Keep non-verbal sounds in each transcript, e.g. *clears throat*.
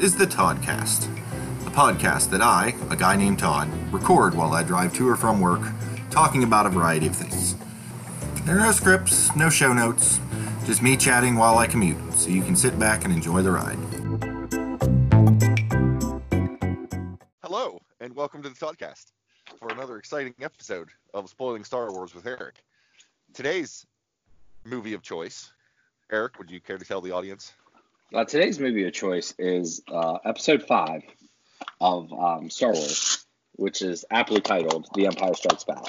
is the Toddcast, a podcast that I, a guy named Todd, record while I drive to or from work, talking about a variety of things. There are no scripts, no show notes, just me chatting while I commute, so you can sit back and enjoy the ride. Hello, and welcome to the Toddcast for another exciting episode of Spoiling Star Wars with Eric. Today's movie of choice, Eric, would you care to tell the audience? Uh, today's movie of choice is uh, episode five of um, Star Wars, which is aptly titled The Empire Strikes Back.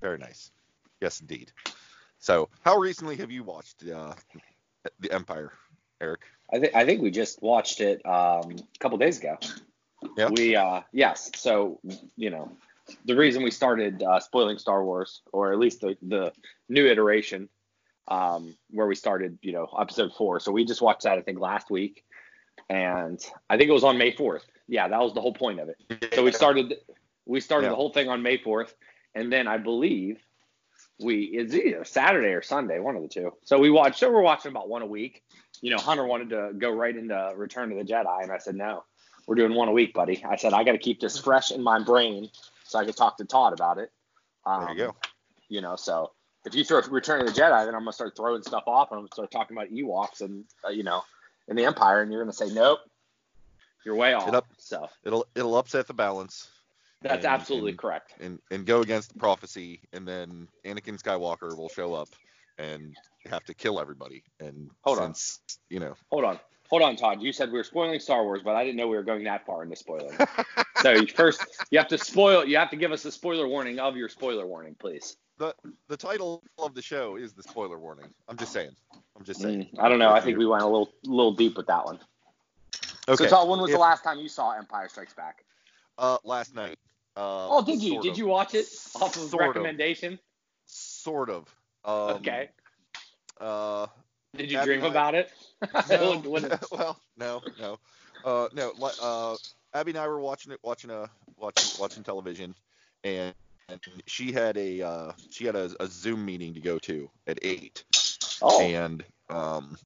Very nice. Yes, indeed. So, how recently have you watched uh, The Empire, Eric? I think I think we just watched it um, a couple days ago. Yeah. We uh, yes. So you know, the reason we started uh, spoiling Star Wars, or at least the the new iteration, um, where we started, you know, episode four. So we just watched that I think last week, and I think it was on May fourth. Yeah, that was the whole point of it. So we started we started Yeah. the whole thing on May fourth, and then I believe we it's either Saturday or Sunday, one of the two. So we watched. So we're watching about one a week. You know, Hunter wanted to go right into Return of the Jedi, and I said no. We're doing one a week, buddy. I said I got to keep this fresh in my brain so I could talk to Todd about it. Um, There you go. You know, so if you throw Return of the Jedi, then I'm gonna start throwing stuff off, and I'm gonna start talking about Ewoks and uh, you know, and the Empire, and you're gonna say nope, you're way off. up. So It'll it'll upset the balance that's And- absolutely and- correct. and and go against the prophecy, and then Anakin Skywalker will show up and have to kill everybody. And Hold on. you know, Hold on. Hold on, Todd. You said we were spoiling Star Wars, but I didn't know we were going that far into spoiling. *laughs* so first, you have to spoil. You have to give us a spoiler warning of your spoiler warning, please. The the title of the show is the spoiler warning. I'm just saying. I'm just saying. Mm, I don't know. I think we went a little, little deep with that one. Okay. So, Todd, when was If- the last time you saw Empire Strikes Back? Uh, last night. Uh, Oh, did you? Did of. you watch it off of Sort of. recommendation? Sort of. Um, okay. Uh, Did you dream I- about it? *laughs* no, *laughs* well, no, no, uh, no. Uh, Abby and I were watching it, watching a watching watching television, and, and she had a uh, she had a, a Zoom meeting to go to at eight, oh, and um,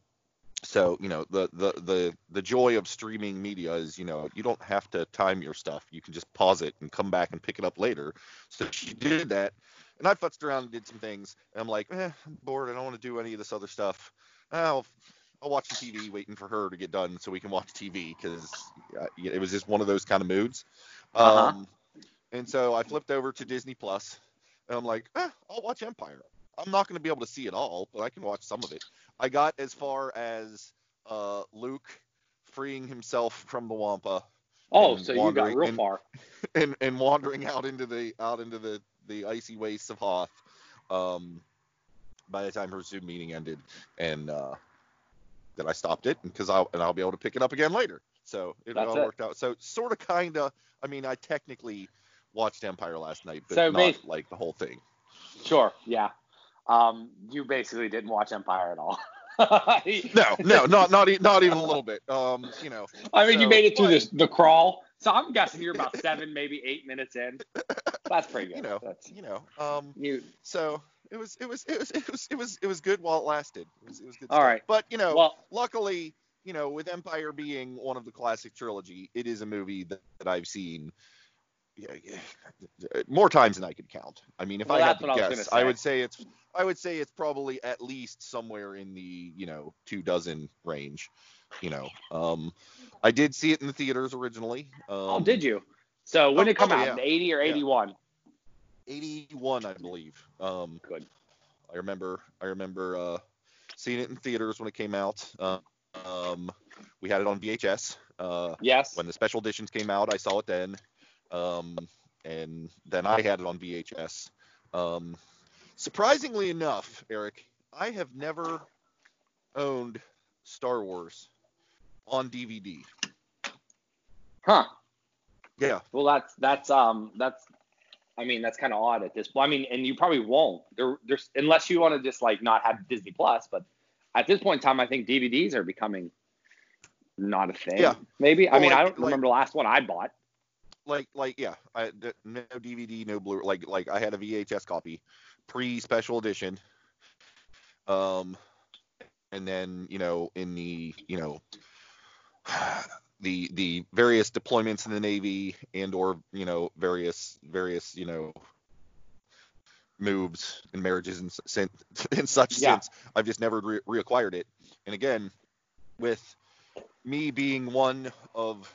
so you know the, the the the joy of streaming media is you know you don't have to time your stuff. You can just pause it and come back and pick it up later. So she did that, and I futzed around and did some things. And I'm like, eh, I'm bored. I don't want to do any of this other stuff. I'll I'll watch the TV, waiting for her to get done so we can watch TV because it was just one of those kind of moods. Uh-huh. Um, and so I flipped over to Disney Plus, and I'm like, eh, I'll watch Empire. I'm not going to be able to see it all, but I can watch some of it. I got as far as uh, Luke freeing himself from the Wampa oh, so you got real in- far. *laughs* and, and wandering out into the out into the, the icy wastes of Hoth. Um, by the time her Zoom meeting ended, and uh, then I stopped it because I'll and I'll be able to pick it up again later. So it That's all it. worked out. So sort of kind of. I mean, I technically watched Empire last night, but So not bas- like the whole thing. Sure, yeah. Um, you basically didn't watch Empire at all. *laughs* No, no, not not e- not even a little bit. Um, you know, I mean, you made it through this the crawl. So I'm guessing you're about *laughs* seven, maybe eight minutes in. That's pretty good. you know, That's you know. Um, you. so it was it was it was it was it was it was good while it lasted. It was, it was good. All right. But you know, Well, luckily, you know, with Empire being one of the classic trilogy, it is a movie that, that I've seen more times than I could count. I mean, if Well, I had to I guess, I would say it's I would say it's probably at least somewhere in the you know two dozen range. You know, um, I did see it in the theaters originally. Um, oh, did you? So when oh, did it come oh, out? yeah. 80 or Yeah. 81? 81, I believe. Um, Good. I remember I remember uh, seeing it in theaters when it came out. Uh, um, we had it on VHS. Uh, Yes. when the special editions came out, I saw it then. Um, and then I had it on VHS. Um, surprisingly enough, Eric, I have never owned Star Wars on DVD. Huh. Yeah, Well, that's that's um that's. I mean, that's kind of odd at this point. I mean, and you probably won't. There, there's unless you want to just like not have Disney Plus. But at this point in time, I think DVDs are becoming not a thing. Yeah. Maybe. I Well, mean, I don't remember the last one I bought. Like like yeah, I, d- no DVD, no blue. Like like I had a VHS copy, pre special edition. Um, and then you know in the you know *sighs* the the various deployments in the Navy and or you know various various you know moves and marriages and, *laughs* and such Yeah. since I've just never re- reacquired it. And again, with me being one of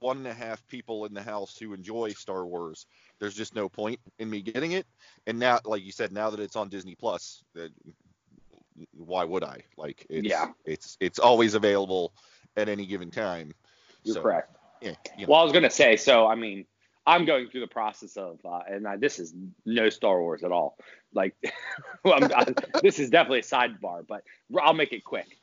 one and a half people in the house who enjoy Star Wars, there's just no point in me getting it. And now, like you said, now that it's on Disney Plus, that why would I? Like, it's, Yeah. it's it's always available at any given time. You're So, correct. Yeah, you know, Well, I was gonna say, so I mean, I'm going through the process of, uh, and I, this is no Star Wars at all. Like, *laughs* I, this is definitely a sidebar, but I'll make it quick.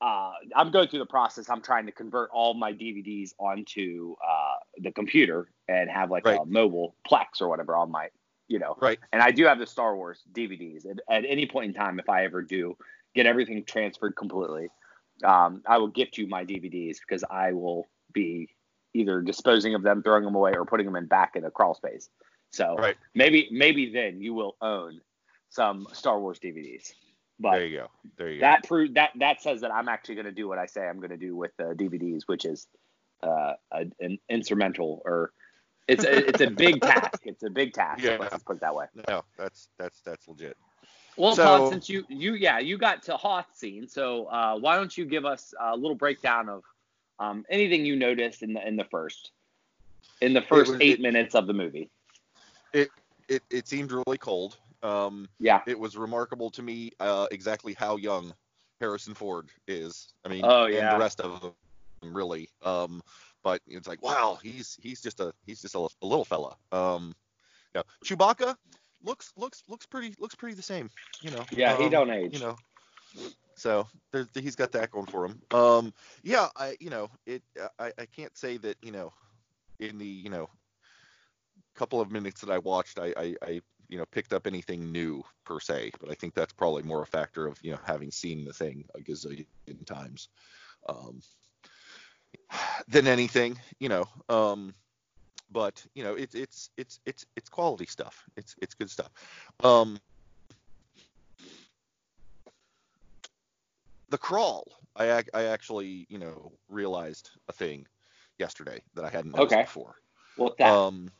Uh, I'm going through the process. I'm trying to convert all my DVDs onto uh, the computer and have like a mobile Plex or whatever on my, you know. right. And I do have the Star Wars DVDs. At, at any point in time, if I ever do get everything transferred completely, um, I will gift you my DVDs because I will be either disposing of them, throwing them away, or putting them in back in a crawl space. So Right. maybe maybe then you will own some Star Wars DVDs. But There you go. There you that pro- that that says that I'm actually going to do what I say I'm going to do with the DVDs, which is uh, a, an instrumental or it's a, it's a big *laughs* task. It's a big task. Yeah. Let's just put it that way. No, that's that's that's legit. Well, So- Todd, since you you yeah you got to Hoth scene, so uh, why don't you give us a little breakdown of um, anything you noticed in the in the first in the first was- eight it- minutes of the movie? It it it seemed really cold. Um, Yeah. it was remarkable to me uh, exactly how young Harrison Ford is. I mean, Oh, and yeah. the rest of them really. Um, but it's like, wow, he's he's just a he's just a, a little fella. Um, yeah, Chewbacca looks looks looks pretty looks pretty the same. You know. Yeah, he Um, don't age. You know. So there's, he's got that going for him. Um, yeah, I you know it I, I can't say that you know in the you know couple of minutes that I watched I, I I you know picked up anything new per se, but I think that's probably more a factor of you know having seen the thing a gazillion times um, than anything, you know. Um, but you know it's it's it's it's it's quality stuff. It's it's good stuff. Um, the crawl, I I actually you know realized a thing yesterday that I hadn't noticed Okay. before. Well, that Um,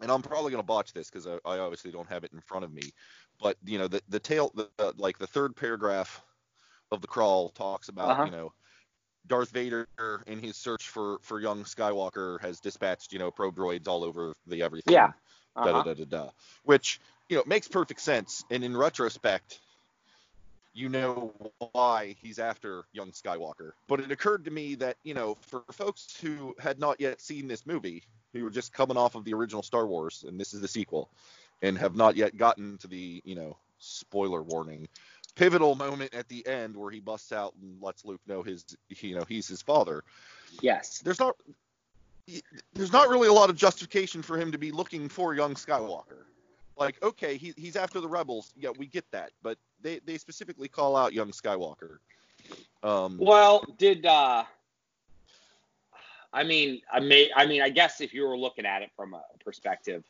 and I'm probably gonna botch this because I, I obviously don't have it in front of me. But you know, the the tail, the, uh, like the third paragraph of the crawl talks about Uh-huh. you know Darth Vader in his search for for young Skywalker has dispatched you know probe droids all over the everything. Yeah. Da, da, uh-huh. da, da, da. Which you know makes perfect sense, and in retrospect, you know why he's after young Skywalker. But it occurred to me that you know for folks who had not yet seen this movie, who were just coming off of the original Star Wars, and this is the sequel, and have not yet gotten to the you know spoiler warning pivotal moment at the end where he busts out and lets Luke know his you know he's his father yes. there's not there's not really a lot of justification for him to be looking for young Skywalker. Like, okay, he, he's after the rebels. Yeah, we get that, but they, they specifically call out young Skywalker. Um, Well, did uh I mean, I may I mean, I guess if you were looking at it from a perspective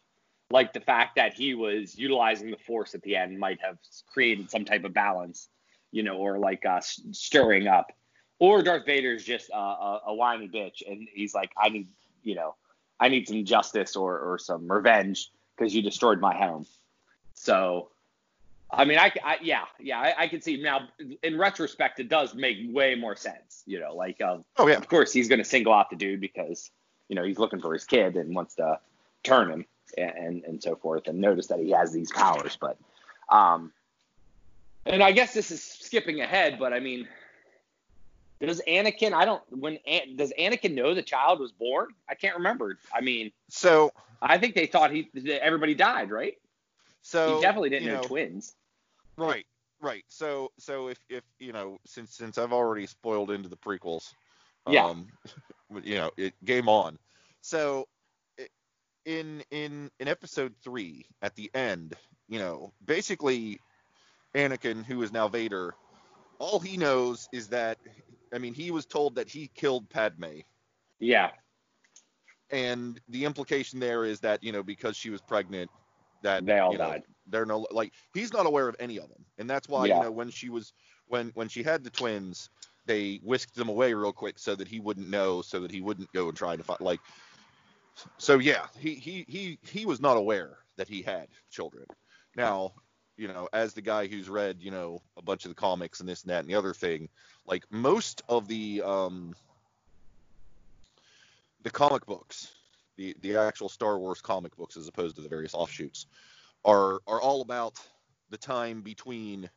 like the fact that he was utilizing the force at the end might have created some type of balance, you know, or like uh, stirring up. Or Darth Vader's just uh, a, a whiny bitch and he's like, I need, you know, I need some justice or, or some revenge because you destroyed my home. So, I mean, I, I yeah, yeah, I, I can see now. In retrospect, it does make way more sense. You know, like um, oh yeah, of course he's going to single out the dude because you know he's looking for his kid and wants to turn him and and, and so forth and notice that he has these powers. But um, and I guess this is skipping ahead, but I mean. Does Anakin? I don't. When does Anakin know the child was born? I can't remember. I mean, so I think they thought he everybody died, right? so he definitely didn't you know, know, twins. Right, right. So so if if you know since since I've already spoiled into the prequels, Yeah. um, *laughs* you know, it game on. So in in in episode three at the end, you know, basically Anakin, who is now Vader, all he knows is that I mean he was told that he killed Padme. Yeah, And the implication there is that you know because she was pregnant, that They all you know, died. They're no like he's not aware of any of them, and that's why Yeah. you know when she was when when she had the twins, they whisked them away real quick so that he wouldn't know, so that he wouldn't go and try to find like. So yeah, he he he he was not aware that he had children. Now, you know, as the guy who's read, you know, a bunch of the comics and this and that and the other thing, like most of the um the comic books, the the actual Star Wars comic books as opposed to the various offshoots, are are all about the time between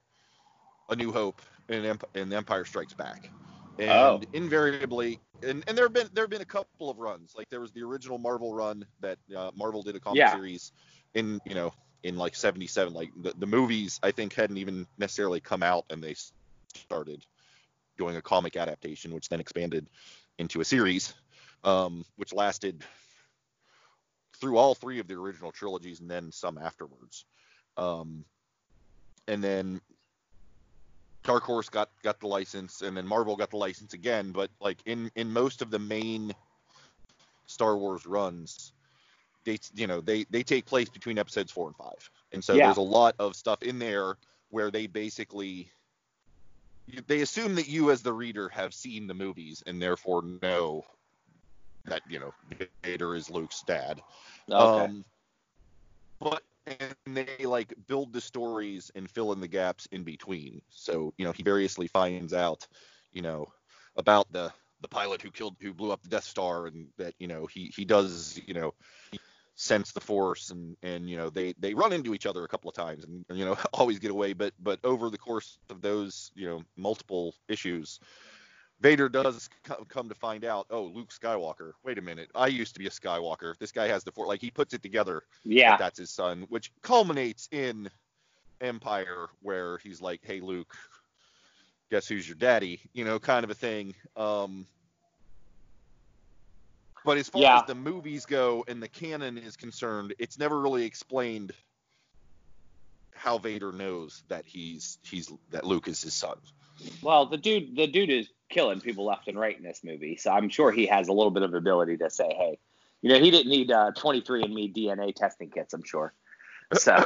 A New Hope and, Emp- and Empire Strikes Back. And Oh. invariably, and, and there have been there have been a couple of runs. Like there was the original Marvel run that uh, Marvel did a comic Yeah. series in you know in like 77 like the, the movies i think hadn't even necessarily come out and they started doing a comic adaptation which then expanded into a series um, which lasted through all three of the original trilogies and then some afterwards. Um, and then dark horse got got the license and then marvel got the license again but like in in most of the main star wars runs they you know they they take place between episodes four and five and so Yeah. there's a lot of stuff in there where they basically they assume that you as the reader have seen the movies and therefore know that you know Vader is Luke's dad. Okay. Um, but and they like build the stories and fill in the gaps in between. So you know he variously finds out, you know, about the the pilot who killed who blew up the Death Star and that you know he he does you know sense the force and and you know they they run into each other a couple of times and you know *laughs* always get away. But but over the course of those you know multiple issues Vader does come to find out oh Luke Skywalker wait a minute. I used to be a Skywalker. This guy has the force like he puts it together yeah. that that's his son which culminates in Empire where he's like hey Luke guess who's your daddy? You know kind of a thing. Um but as far Yeah. as the movies go and the canon is concerned, it's never really explained how Vader knows that he's he's that Luke is his son. Well, the dude, the dude is killing people left and right in this movie, so I'm sure he has a little bit of ability to say, hey, you know, he didn't need uh, 23andMe DNA testing kits, I'm sure. So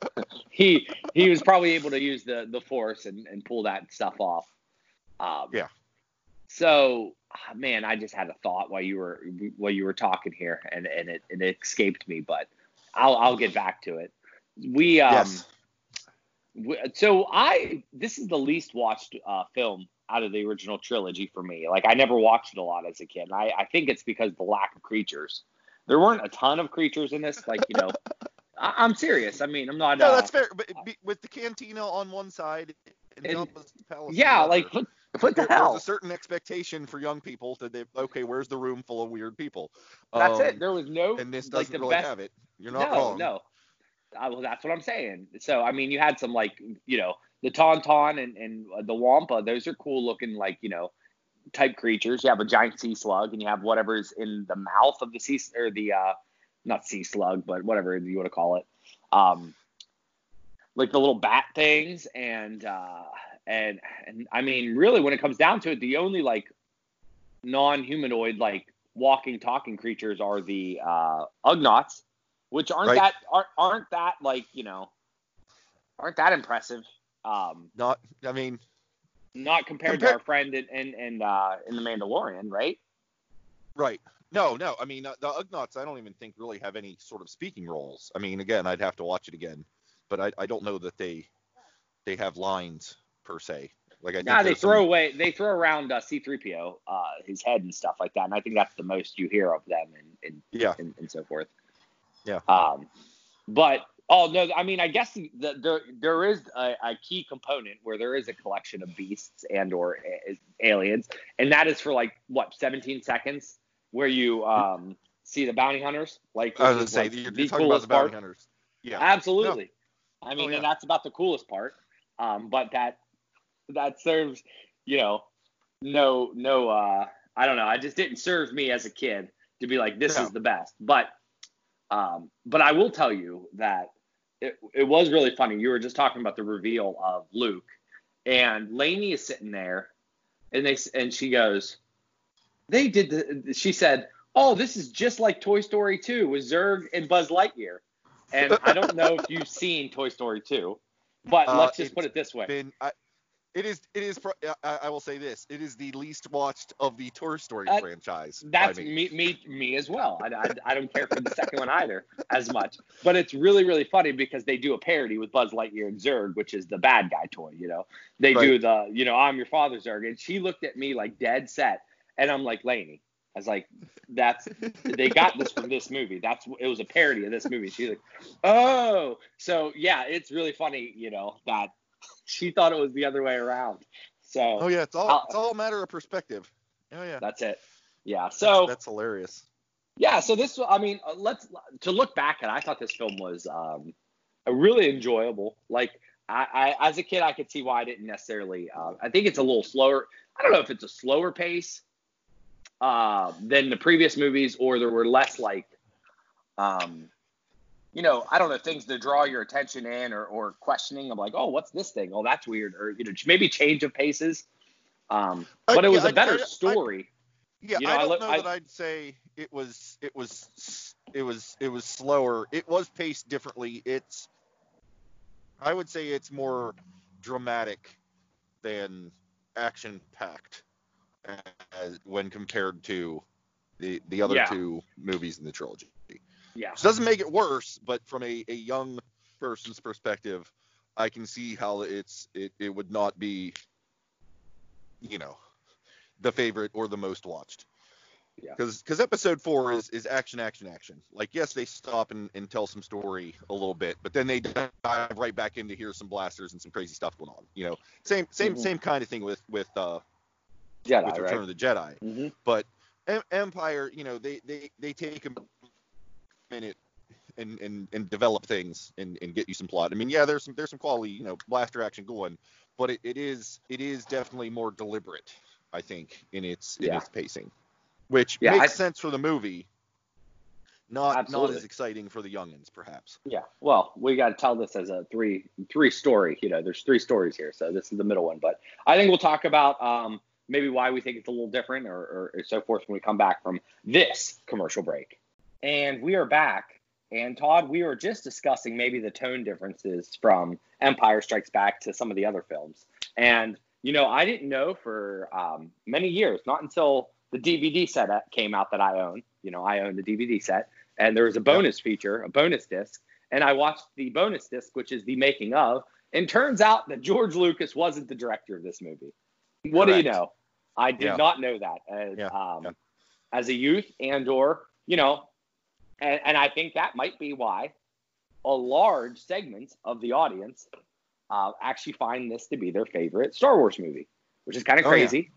*laughs* he he was probably able to use the the force and, and pull that stuff off. Um, Yeah. So, ah, man, I just had a thought while you were while you were talking here, and and it, it escaped me, but I'll I'll get back to it. We um. yes. W- So I this is the least watched uh, film out of the original trilogy for me. Like I never watched it a lot as a kid. And I, I think it's because of the lack of creatures. There weren't a ton of creatures in this. Like you know, *laughs* I, I'm serious. I mean, I'm not. No, uh, that's fair. But be, with the cantina on one side and, And- Jabba's palace on yeah, like what, the there- hell? There's a certain expectation for young people that they okay, where's the room full of weird people? That's Um, it. There was no and this doesn't the really best have it. You're not no, wrong. no. Uh, well, that's what I'm saying. So, I mean, you had some like, you know, the tauntaun and and the wampa. Those are cool looking, like, you know, type creatures. You have a giant sea slug, and you have whatever's in the mouth of the sea or the uh, not sea slug, but whatever you want to call it. Um, like the little bat things, and uh, and and I mean, really, when it comes down to it, the only like non-humanoid like walking talking creatures are the uh ugnaughts which aren't Right. that aren't, aren't that like you know aren't that impressive um Not. I mean, not compared to our friend in in, in uh in the mandalorian right Right. No, no. I mean, uh, the Ugnaughts, I don't even think really have any sort of speaking roles. I mean, again, I'd have to watch it again, but I, I don't know that they they have lines per se. Like I think yeah they there's some- throw away they throw around uh, c3po uh his head and stuff like that and i think that's the most you hear of them and and, Yeah. and, and so forth Yeah. um but oh no i mean i guess the, the, there is a, a key component where there is a collection of beasts and or a- aliens and that is for like what 17 seconds where you um see the bounty hunters like I was gonna say like, you're, you're talking about the coolest part. bounty hunters. Yeah. Absolutely. I mean, Oh, yeah. and that's about the coolest part. Um, but that that serves, you know, no no uh I don't know. I just didn't serve me as a kid to be like this No. is the best. But um but I will tell you that it, it was really funny. You were just talking about the reveal of Luke and Lainey is sitting there and they and she goes they did the she said, "Oh, this is just like Toy Story 2 with Zurg and Buzz Lightyear." And I don't know if you've seen Toy Story 2, but Uh, let's just put it this way. Been I, It is. It is. I, I, will say this. It is the least watched of the Toy Story uh, franchise. That's me. me. Me as well. I, I, I, don't care for the second one either as much. But it's really really funny because they do a parody with Buzz Lightyear and Zurg, which is the bad guy toy. You know, they right. do the you know I'm your father Zurg, and she looked at me like dead set, and I'm like Lainey. I was like, that's they got this from this movie. That's it was a parody of this movie. She's like, oh, so yeah, it's really funny, you know, that she thought it was the other way around. So. Oh yeah, it's all I'll, it's all a matter of perspective. Oh yeah. That's it. Yeah. So. That's, that's hilarious. Yeah. So this, I mean, uh, let's to look back at. I thought this film was um, really enjoyable. Like I, I, as a kid, I could see why I didn't necessarily. Uh, I think it's a little slower. I don't know if it's a slower pace uh, than the previous movies, or there were less like um, you know, I don't know, things to draw your attention in or, or questioning. I'm like, oh, what's this thing? Oh, that's weird. Or, you know, maybe change of paces. Um, but uh, it was yeah, a better I, I, story. I, yeah, you know, I don't know that I'd say it was, it was, it was, it was slower. It was paced differently. It's, I would say it's more dramatic than action packed when compared to the the other yeah. two movies in the trilogy. Yeah. Which doesn't make it worse, but from a, a young person's perspective, I can see how it's it, it would not be, you know, the favorite or the most watched. Yeah. Because because episode four is is action action action. Like yes, they stop and, and tell some story a little bit, but then they dive right back into hear some blasters and some crazy stuff going on. You know, same same mm-hmm. same kind of thing with with uh Jedi, with Return right? of the Jedi. Mm-hmm. But Empire, you know, they they they take a minute and, and, and develop things and, and get you some plot. I mean, yeah, there's some there's some quality, you know, blaster action going, but it, it is it is definitely more deliberate, I think, in its in yeah. its pacing, which yeah, makes I, sense for the movie. Not absolutely. not as exciting for the youngins, perhaps. Yeah. Well, we got to tell this as a three three story. You know, there's three stories here, so this is the middle one. But I think we'll talk about um, maybe why we think it's a little different or, or, or so forth when we come back from this commercial break. And we are back. And Todd, we were just discussing maybe the tone differences from Empire Strikes Back to some of the other films. And, you know, I didn't know for um, many years, not until the DVD set came out that I own. You know, I own the DVD set. And there was a bonus feature, a bonus disc. And I watched the bonus disc, which is the making of. And turns out that George Lucas wasn't the director of this movie. What Correct. do you know? I did yeah. not know that as yeah. Um, yeah. as a youth and or you know and, and I think that might be why a large segment of the audience uh, actually find this to be their favorite Star Wars movie, which is kind of crazy.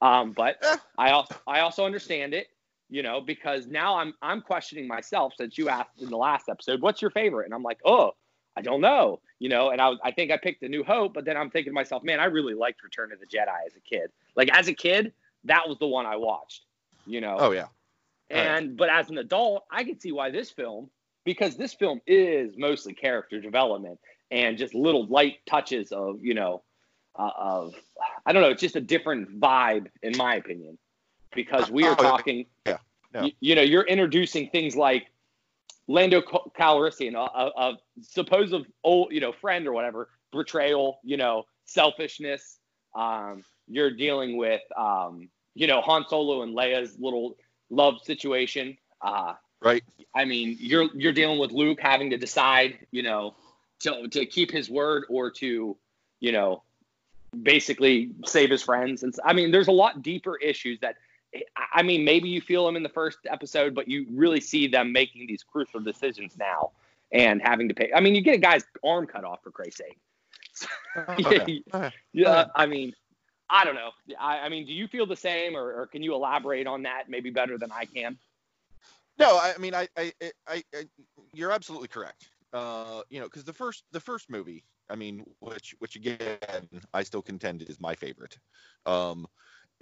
Oh, yeah. um, but eh. I also I also understand it, you know, because now I'm I'm questioning myself since you asked in the last episode, what's your favorite? And I'm like, oh, I don't know, you know. And I I think I picked A New Hope, but then I'm thinking to myself, man, I really liked Return of the Jedi as a kid. Like as a kid, that was the one I watched, you know. Oh yeah. And right. but as an adult, I can see why this film, because this film is mostly character development and just little light touches of you know, uh, of I don't know, it's just a different vibe in my opinion, because we are oh, talking. Yeah. yeah. You, you, know, you're introducing things like Lando Calrissian, a, a, a supposed old you know friend or whatever, betrayal, you know, selfishness. Um, you're dealing with um, you know Han Solo and Leia's little love situation. Uh, right. I mean, you're you're dealing with Luke having to decide, you know, to to keep his word or to, you know, basically save his friends. And I mean, there's a lot deeper issues that. I mean, maybe you feel them in the first episode, but you really see them making these crucial decisions now and having to pay. I mean, you get a guy's arm cut off for Christ's sake. *laughs* okay. yeah, *laughs* yeah, I mean, I don't know. I, I mean, do you feel the same, or, or, can you elaborate on that maybe better than I can? No, I mean, I, I, I, I you're absolutely correct. Uh, you know, because the first, the first movie, I mean, which, which again, I still contend is my favorite. Um,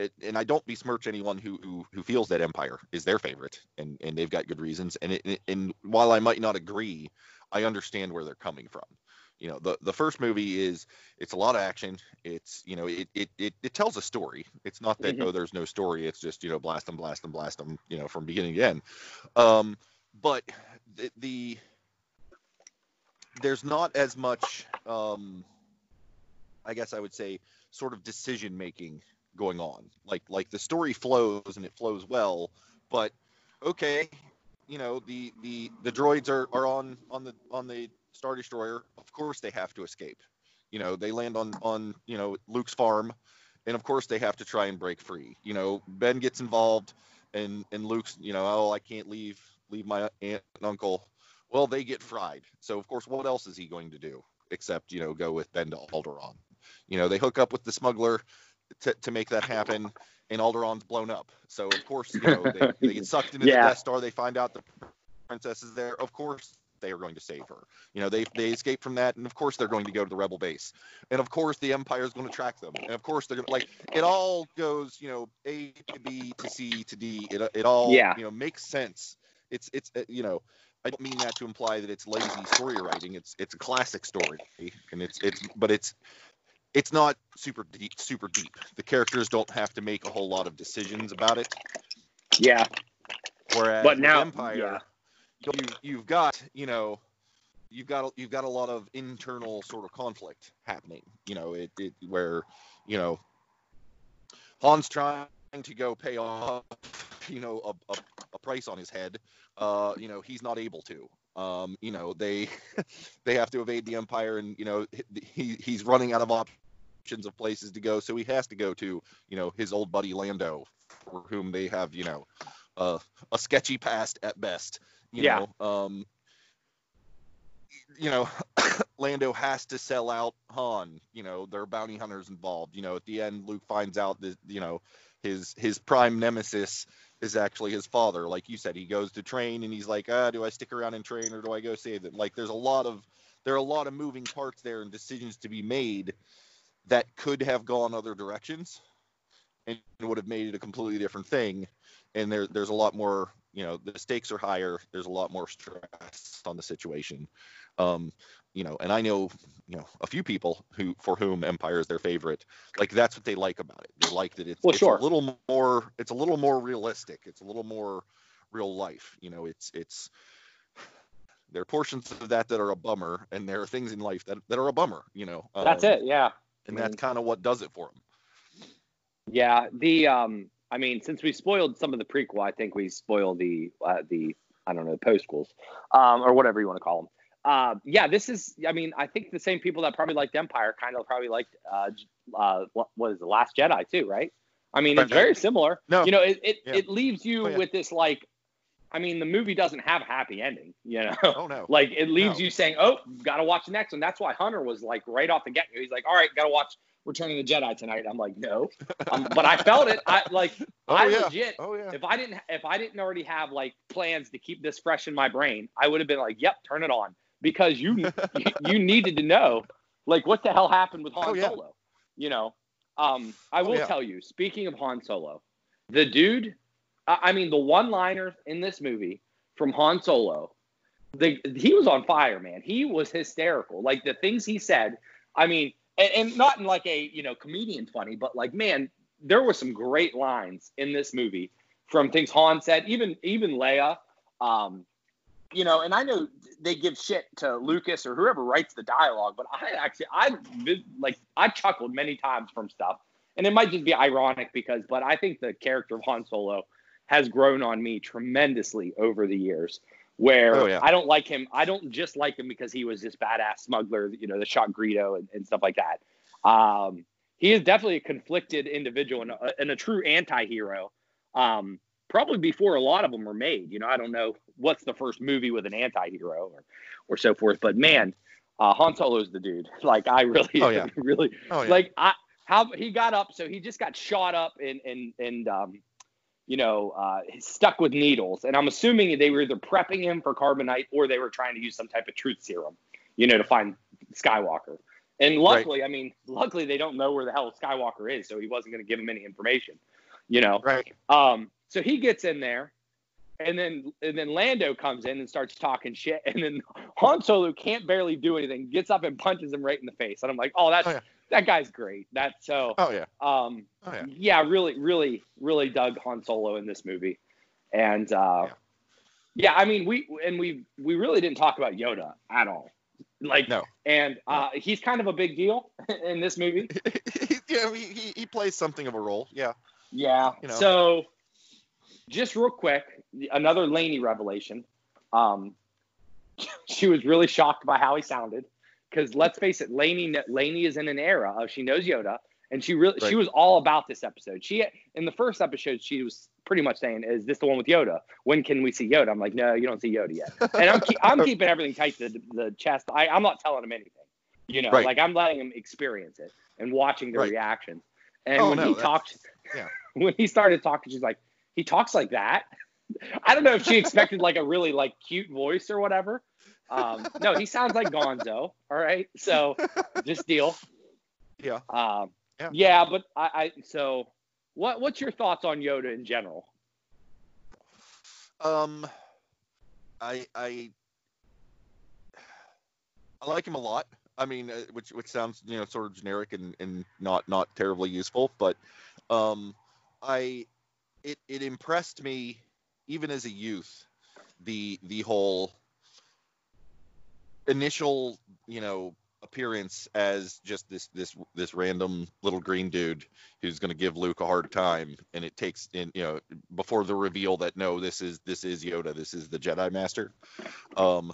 it, and I don't besmirch anyone who, who, who feels that Empire is their favorite, and and they've got good reasons. And it, and while I might not agree, I understand where they're coming from you know the the first movie is it's a lot of action it's you know it it it, it tells a story it's not that mm-hmm. oh there's no story it's just you know blast them blast them blast them you know from beginning to end um but the, the there's not as much um I guess I would say, sort of decision making going on. Like like the story flows and it flows well, but okay, you know the the the droids are are on on the on the star destroyer. Of course they have to escape. You know they land on on you know Luke's farm, and of course they have to try and break free. You know Ben gets involved, and and Luke's you know oh I can't leave leave my aunt and uncle. Well they get fried. So of course what else is he going to do except you know go with Ben to Alderaan? You know they hook up with the smuggler to, to make that happen. And Alderaan's blown up. So of course, you know, they, they get sucked into *laughs* Yeah. the Death Star. They find out the princess is there. Of course, they are going to save her. You know, they they escape from that, and of course, they're going to go to the rebel base. And of course, the Empire is going to track them. And of course, they're going to like it all goes, you know, A to B to C to D. It it all Yeah. you know makes sense. It's it's uh, you know. I don't mean that to imply that it's lazy story writing. It's it's a classic story, and it's it's but it's it's not super deep super deep. The characters don't have to make a whole lot of decisions about it. Yeah. Whereas But now- Empire, you you've got you know you've got you've got a lot of internal sort of conflict happening. You know it, it where you know Han's trying to go pay off you know a, a, a price on his head. Uh, you know he's not able to. Um, you know they *laughs* they have to evade the Empire, and you know he he's running out of options of places to go, so he has to go to you know his old buddy Lando, for whom they have you know uh, a sketchy past at best. You Yeah. know, um, you know, *coughs* Lando has to sell out Han. You know, there are bounty hunters involved. You know, at the end, Luke finds out that you know his his prime nemesis is actually his father. Like you said, he goes to train and he's like, ah, do I stick around and train or do I go save them? Like, there's a lot of there are a lot of moving parts there and decisions to be made that could have gone other directions and would have made it a completely different thing. And there, there's a lot more, you know, the stakes are higher. There's a lot more stress on the situation. Um, you know, and I know, you know, a few people who, for whom Empire is their favorite. Like that's what they like about it. They like that it's, Well, it's sure. a little more, it's a little more realistic. It's a little more real life. You know, it's, it's, there are portions of that that are a bummer, and there are things in life that, that are a bummer. You know, That's Um, it. Yeah. and I that's kind of what does it for them. Yeah, the um, I mean, since we spoiled some of the prequel, I think we spoiled the uh, the I don't know the postquels, um, or whatever you want to call them. Uh, yeah, this is. I mean, I think the same people that probably liked Empire kind of probably liked uh, uh, what was the Last Jedi too, right? I mean, it's very similar. No. You know, it it, Yeah. it leaves you Oh, yeah. with this like, I mean, the movie doesn't have a happy ending. You know, Oh no. *laughs* like it leaves No. you saying, "Oh, gotta watch the next one." That's why Hunter was like right off the get go. He's like, "All right, gotta watch Return of the Jedi tonight." I'm like, "No," um, but I felt it. I like, Oh, I yeah. legit. Oh yeah. If I didn't, if I didn't already have like plans to keep this fresh in my brain, I would have been like, "Yep, turn it on," because you *laughs* you, needed to know, like, what the hell happened with Han Oh, yeah. Solo. You know, um, I Oh, will yeah. tell you. Speaking of Han Solo, the dude, I I mean, the one-liners in this movie from Han Solo, the he was on fire, man. He was hysterical. Like the things he said. I mean, and, and not in like a you know comedian funny, but like man, there were some great lines in this movie from things Han said. Even even Leia, um, you know, and I know they give shit to Lucas or whoever writes the dialogue, but I actually I like I chuckled many times from stuff, and it might just be ironic because, but I think the character of Han Solo has grown on me tremendously over the years. Where Oh, yeah. I don't like him, I don't just like him because he was this badass smuggler, you know, the shot Greedo and, and stuff like that. Um, he is definitely a conflicted individual and a, and a true anti-hero. Um, probably before a lot of them were made. You know, I don't know what's the first movie with an anti-hero or, or so forth, but man, uh, Han Solo's the dude. *laughs* Like I really, Oh, yeah. *laughs* really Oh yeah. like I how he got up. So he just got shot up and and and um, you know, uh, stuck with needles. And I'm assuming they were either prepping him for carbonite or they were trying to use some type of truth serum, you know, to find Skywalker. And luckily, I mean, luckily they don't know where the hell Skywalker is, so he wasn't going to give him any information, you know. right. Um, so he gets in there, and then and then Lando comes in and starts talking shit, and then Han Solo can't barely do anything, gets up and punches him right in the face, and I'm like, oh, that's Oh, yeah. That guy's great. That's so. Oh yeah. Um, Oh yeah. yeah, really, really, really dug Han Solo in this movie, and uh, yeah. I mean, we and we we really didn't talk about Yoda at all. Like, No. and uh, he's kind of a big deal *laughs* in this movie. *laughs* yeah, he, he, he plays something of a role. Yeah. Yeah. You know. So, just real quick, another Laney revelation. Um, *laughs* she was really shocked by how he sounded because let's face it, Laney Laney is in an era of she knows Yoda, and she really she was all about this episode. She in the first episode she was pretty much saying, "Is this the one with Yoda? When can we see Yoda?" I'm like, "No, you don't see Yoda yet." And I'm keep, I'm keeping everything tight to the, the chest. I, I'm not telling him anything. You know, Right. like I'm letting him experience it and watching the Right. reactions. And Oh, when no, he talked, *laughs* yeah. *laughs* when he started talking, she's like, he talks like that. *laughs* I don't know if she expected like a really like cute voice or whatever. Um, no, he sounds like Gonzo. All right, so just deal. Yeah. Um, Yeah. yeah. but I, I so what what's your thoughts on Yoda in general? Um, I I I like him a lot. I mean, uh, which which sounds you know sort of generic and, and not not terribly useful, but um, I it it impressed me even as a youth the the whole initial you know appearance as just this this this random little green dude who's going to give Luke a hard time and it takes in you know before the reveal that no this is this is Yoda this is the Jedi master. Um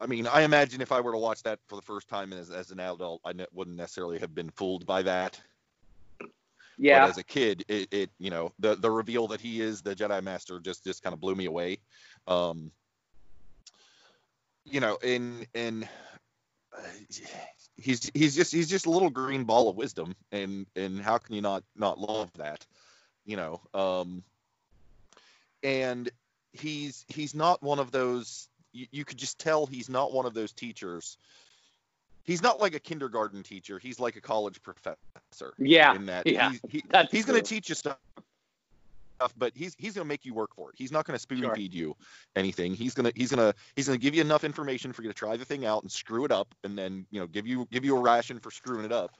I mean I imagine if I were to watch that for the first time as, as an adult I ne- wouldn't necessarily have been fooled by that. Yeah, but as a kid it, it you know the the reveal that he is the Jedi master just just kind of blew me away. Um you know in in uh, he's he's just he's just a little green ball of wisdom and and how can you not not love that you know um and he's he's not one of those you, you could just tell he's not one of those teachers. He's not like a kindergarten teacher. He's like a college professor. Yeah, in that yeah, he's, he, he's going to teach you stuff but he's he's going to make you work for it. He's not going to spoon Sure. feed you anything. He's going to he's going to he's going to give you enough information for you to try the thing out and screw it up and then you know give you give you a ration for screwing it up.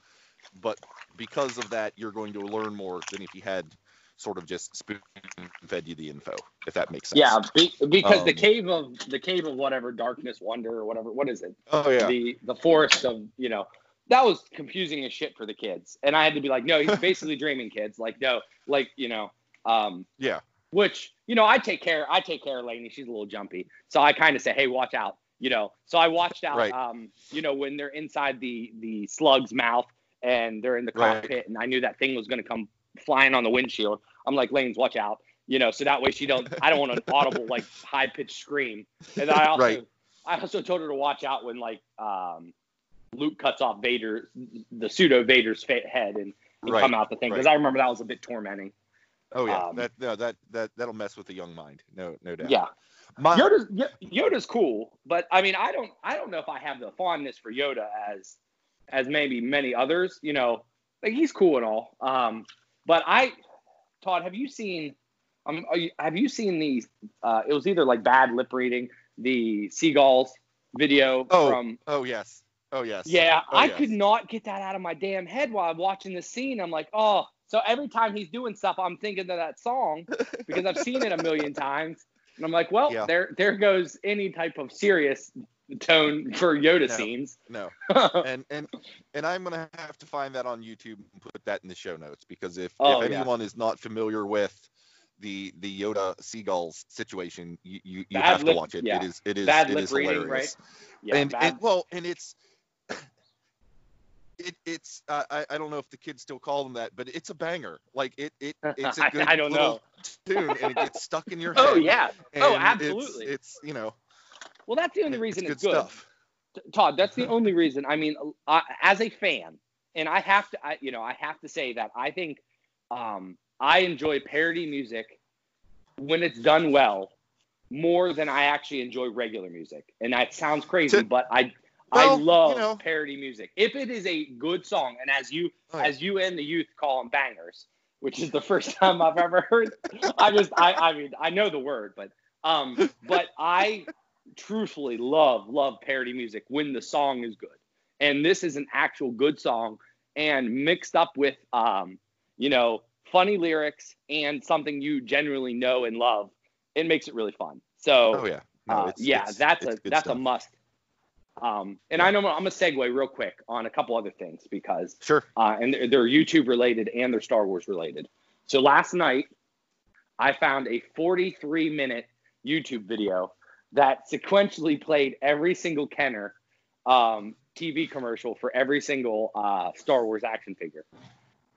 But because of that you're going to learn more than if he had sort of just spoon fed you the info if that makes sense. Yeah, be, because the Um, cave of the cave of whatever darkness wonder or whatever what is it? Oh yeah. The the forest of you know that was confusing as shit for the kids. And i had to be like no he's basically *laughs* dreaming kids. Like no like you know um yeah which you know i take care i take care of Lainey. she's a little jumpy so i kind of say hey watch out you know so i watched out Right. um you know when they're inside the the slug's mouth and they're in the Right. cockpit and i knew that thing was going to come flying on the windshield i'm like lanes watch out you know so that way she don't i don't want an audible like high pitched scream and i also Right. i also told her to watch out when like um luke cuts off vader the pseudo vader's head and, and Right, come out the thing because right. i remember that was a bit tormenting oh yeah um, that no that that that'll mess with the young mind no no doubt yeah My, Yoda's Yoda's cool, but I mean, I don't I don't know if I have the fondness for Yoda as as maybe many others. You know, like he's cool and all. Um, but I, Todd, have you seen? Um, are you, have you seen the? Uh, it was either like bad lip reading, the seagulls video Oh, from. oh yes oh yes Yeah, Oh, I yes. could not get that out of my damn head while I'm watching the scene. I'm like, oh. So every time he's doing stuff, I'm thinking of that song because I've seen it a million times. And I'm like, well, Yeah. there there goes any type of serious tone for Yoda No. scenes. no *laughs* and and and I'm gonna have to find that on YouTube and put that in the show notes because if, Oh, if yeah. anyone is not familiar with the the Yoda seagulls situation, you you, you have lip- to watch it. yeah. It is it is Bad it is reading, hilarious. Yeah, and, bad- and well, and it's it it's uh, I I don't know if the kids still call them that, but it's a banger. Like it it it's a good I don't little tune and it gets stuck in your *laughs* head. oh yeah. Oh, absolutely. It's, it's you know Well, that's the only it's reason good it's good. stuff. Todd, that's the only reason. I mean, I, as a fan, and I have to, I, you know, I have to say that I think um, I enjoy parody music when it's done well more than I actually enjoy regular music. And that sounds crazy, To- but I, Well, I love you know. parody music. If it is a good song, and as you, yeah. as you and the youth call them bangers, which is the *laughs* first time I've ever heard. I just, I, I mean, I know the word, but, um, but I truthfully love love parody music when the song is good and this is an actual good song and mixed up with um you know funny lyrics and something you genuinely know and love it makes it really fun so Oh yeah. No, uh, yeah it's- that's it's a that's stuff. a must Um, and I know I'm gonna segue real quick on a couple other things because Sure. uh, and they're, they're YouTube related and they're Star Wars related. So last night, I found a 43 minute YouTube video that sequentially played every single Kenner um, TV commercial for every single uh, Star Wars action figure.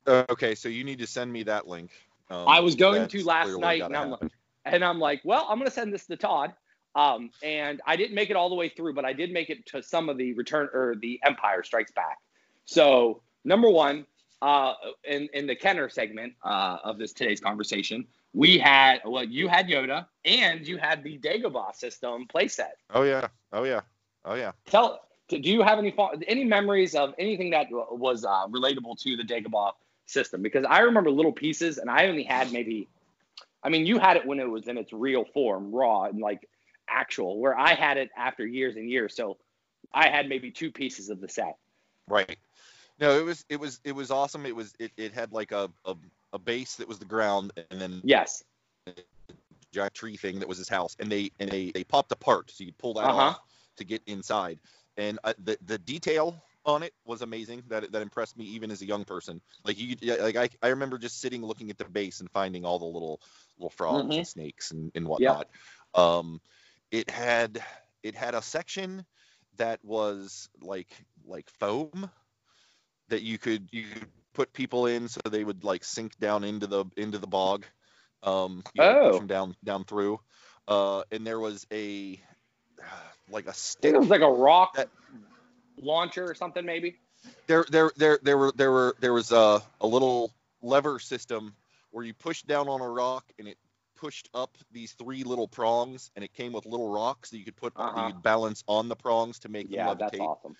Okay, so you need to send me that link. Um, I was going to last night, and I'm happen. And I'm like, well, I'm gonna send this to Todd. Um, and I didn't make it all the way through, but I did make it to some of the Return or the Empire Strikes Back. So number one, uh, in in the Kenner segment uh, of this today's conversation, we had well, you had Yoda and you had the Dagobah system playset. Oh yeah. Oh yeah. Oh yeah. Tell, do you have any any memories of anything that was uh, relatable to the Dagobah system? Because I remember little pieces, and I only had maybe, I mean, you had it when it was in its real form, raw and like actual, where I had it after years and years. So I had maybe two pieces of the set. Right. No, it was it was it was awesome. It was it, it had like a, a a base that was the ground and then Yes. giant tree thing that was his house and they and they they popped apart so you pull that Uh-huh. off to get inside and uh, the the detail on it was amazing that that impressed me even as a young person like you like I, I remember just sitting looking at the base and finding all the little little frogs Mhm. and snakes and, and whatnot um it had it had a section that was like like foam that you could you could put people in so they would like sink down into the into the bog um you know, Oh. push them down down through uh and there was a *sighs* like a stick it was like a rock That- launcher or something, maybe. there there there there were there were there was a a little lever system where you pushed down on a rock and it pushed up these three little prongs and it came with little rocks that you could put Uh-huh. you could balance on the prongs to make Yeah, them that's awesome.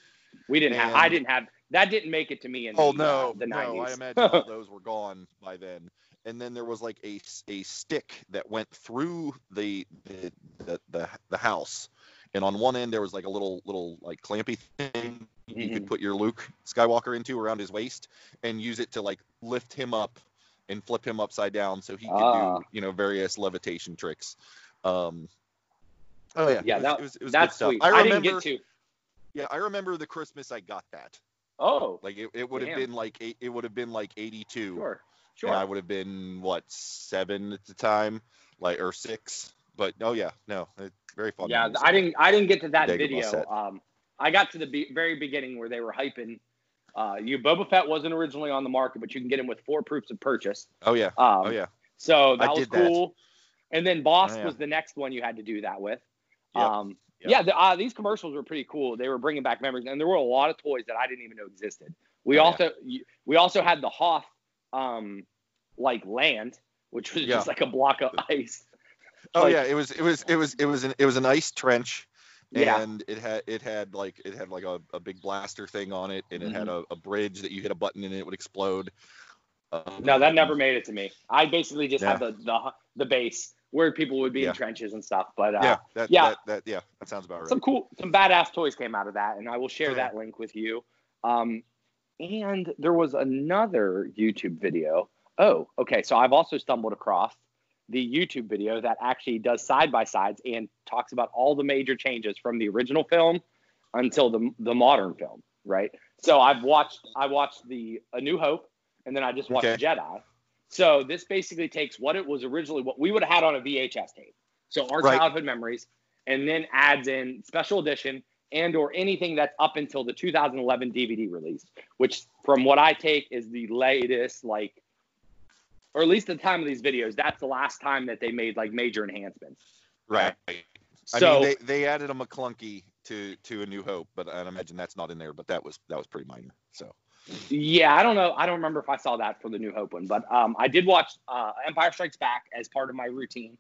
We didn't have. I didn't have. That didn't make it to me in Oh the, no, uh, the no! 90s. I imagine all *laughs* those were gone by then. And then there was like a, a stick that went through the the, the the the house, and on one end there was like a little little like clampy thing you Mhm. could put your Luke Skywalker into around his waist and use it to like lift him up and flip him upside down so he could Ah. do you know various levitation tricks. Um, oh yeah, yeah, it was, that, it was, it was that's good sweet. I I, remember, didn't get to. yeah, I remember the Christmas I got that. Oh, Like it, it would have been like eight, it would have been like 82. sure, And I would have been what seven at the time, like or six. But oh yeah, no, it, very fun. Yeah. I didn't. I didn't get to that Dagobah video. set. Um, I got to the be- very beginning where they were hyping. Uh, you Boba Fett wasn't originally on the market, but you can get him with four proofs of purchase. Oh yeah, Um, oh yeah, So that I was did that. cool. And then Bossk Oh, yeah. was the next one you had to do that with. Yep. Um, Yep. Yeah, the, uh, these commercials were pretty cool. They were bringing back memories, and there were a lot of toys that I didn't even know existed. We Oh, yeah. also we also had the Hoth um, like land, which was Yeah. just like a block of ice. oh like- yeah. It was it was it was it was an it was an ice trench. Yeah. And it had it had like it had like a, a big blaster thing on it, and it had Mm-hmm. a, a bridge that you hit a button and it would explode. Um, No, that never made it to me. I basically just had the, the the base where people would be Yeah. in trenches and stuff. But uh, Yeah, that, yeah. That, that yeah, that sounds about right. some cool, some badass toys came out of that, and I will share Oh, that link with you. Um, and there was another YouTube video. Oh, okay. So I've also stumbled across the YouTube video that actually does side by sides and talks about all the major changes from the original film until the the modern film. Right. So I've watched I watched the A New Hope, and then I just watched Okay. Jedi. So this basically takes what it was originally what we would have had on a VHS tape. So our Right. childhood memories, and then adds in special edition and or anything that's up until the 2011 DVD release, which from what I take is the latest, like, or at least at the time of these videos, that's the last time that they made like major enhancements. right. I So mean, they, they added a Maclunkey to to A New Hope, but I imagine that's not in there. But that was that was pretty minor. So yeah, I don't know. I don't remember if I saw that for the New Hope one, but um, I did watch uh, Empire Strikes Back as part of my routine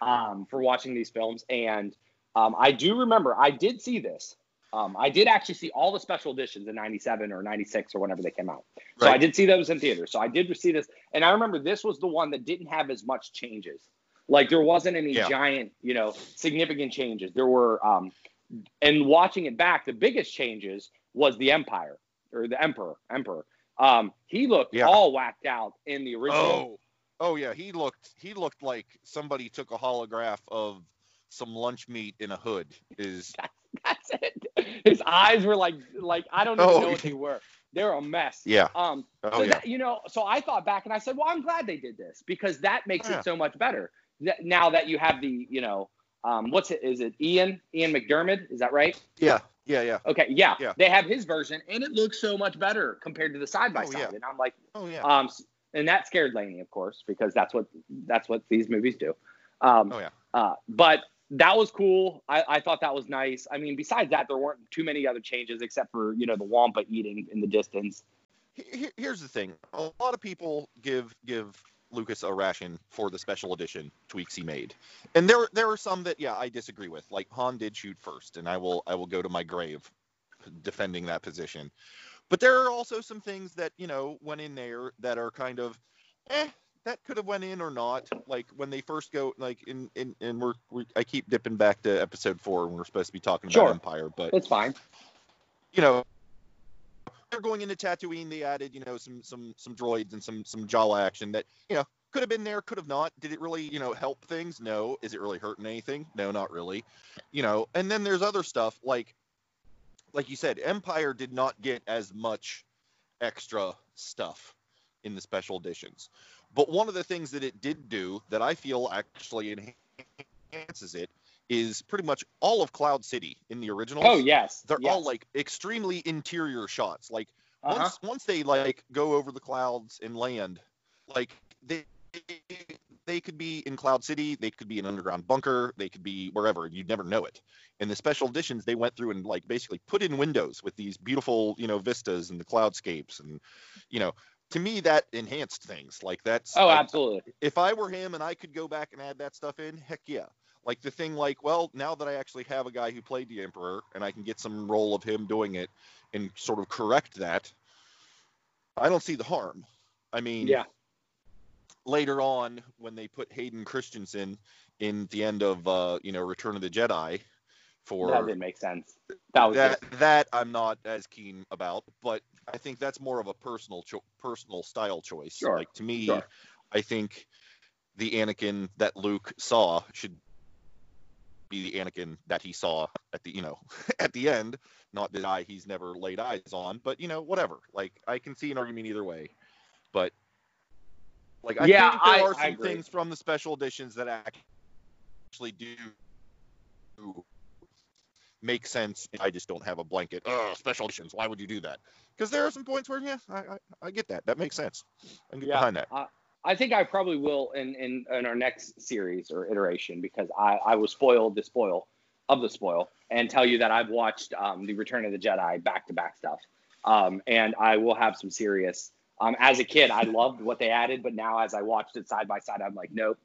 um, for watching these films, and um, I do remember I did see this. Um, I did actually see all the special editions in '97 or '96 or whenever they came out. So I did see those in theaters. So I did see this, and I remember this was the one that didn't have as much changes. Like there wasn't any Yeah. giant, you know, significant changes. There were, um, and watching it back, the biggest changes was the Empire or the Emperor. Emperor. Um, he looked Yeah. all whacked out in the original. Oh, oh yeah, he looked he looked like somebody took a holograph of some lunch meat in a hood. Is *laughs* That's it. *laughs* his eyes were like like I don't even Oh, know what they were. They were a mess. Yeah. Um. Oh so yeah. that, you know, so I thought back and I said, well, I'm glad they did this because that makes Yeah. it so much better. That now that you have the, you know, um, what's it? Is it Ian Ian McDiarmid? Is that right? Yeah. Yeah. Yeah. Okay, yeah, Yeah. They have his version, and it looks so much better compared to the side by Oh, side. And I'm like, Oh yeah. um, and that scared Laney, of course, because that's what that's what these movies do. Um, Oh yeah. uh, but that was cool. I, I thought that was nice. I mean, besides that, there weren't too many other changes except for you know the wampa eating in the distance. He- he- Here's the thing. A lot of people give give Lucas a ration for the special edition tweaks he made, and there there are some that yeah I disagree with. Like Han did shoot first, and I will I will go to my grave defending that position. But there are also some things that you know went in there that are kind of eh that could have went in or not. Like when they first go like in in and we're we, I keep dipping back to episode four when we're supposed to be talking Sure. about Empire, but It's fine. you know, they're going into Tatooine. They added, you know, some some some droids and some some Jawa action that you know could have been there, could have not. Did it really, you know, help things? No. Is it really hurting anything? No, not really. You know, and then there's other stuff like, like you said, Empire did not get as much extra stuff in the special editions. But one of the things that it did do that I feel actually enhances it is pretty much all of Cloud City in the original. Oh yes, they're yes. all like extremely interior shots. Like Uh-huh. once once they like go over the clouds and land, like they they could be in Cloud City, they could be an underground bunker, they could be wherever, you'd never know it. In the special editions, they went through and like basically put in windows with these beautiful, you know, vistas and the cloudscapes and you know, to me that enhanced things. Like that's Oh, like, absolutely. if I were him and I could go back and add that stuff in, heck yeah. Like the thing, like, well, now that I actually have a guy who played the Emperor and I can get some role of him doing it and sort of correct that, I don't see the harm. I mean, Yeah. later on when they put Hayden Christensen in the end of, uh, you know, Return of the Jedi for That didn't make sense. That was that it. that I'm not as keen about, but I think that's more of a personal cho- personal style choice. Sure, Like to me, sure. I think the Anakin that Luke saw should be the Anakin that he saw at the you know *laughs* at the end, not the guy he's never laid eyes on, but you know whatever. Like I can see an argument either way, but like I Yeah, think there I- are I some things from the special editions that actually do make sense. I just don't have a blanket. Oh, special editions. Why would you do that? Because there are some points where, yeah, I, I, I get that. That makes sense. I get Yeah. behind that. I think I probably will in, in, in our next series or iteration because I, I was spoiled the spoil of the spoil and tell you that I've watched um, the Return of the Jedi back to back stuff. Um, and I will have some serious. Um, as a kid, I loved what they added, but now as I watched it side by side, I'm like, nope.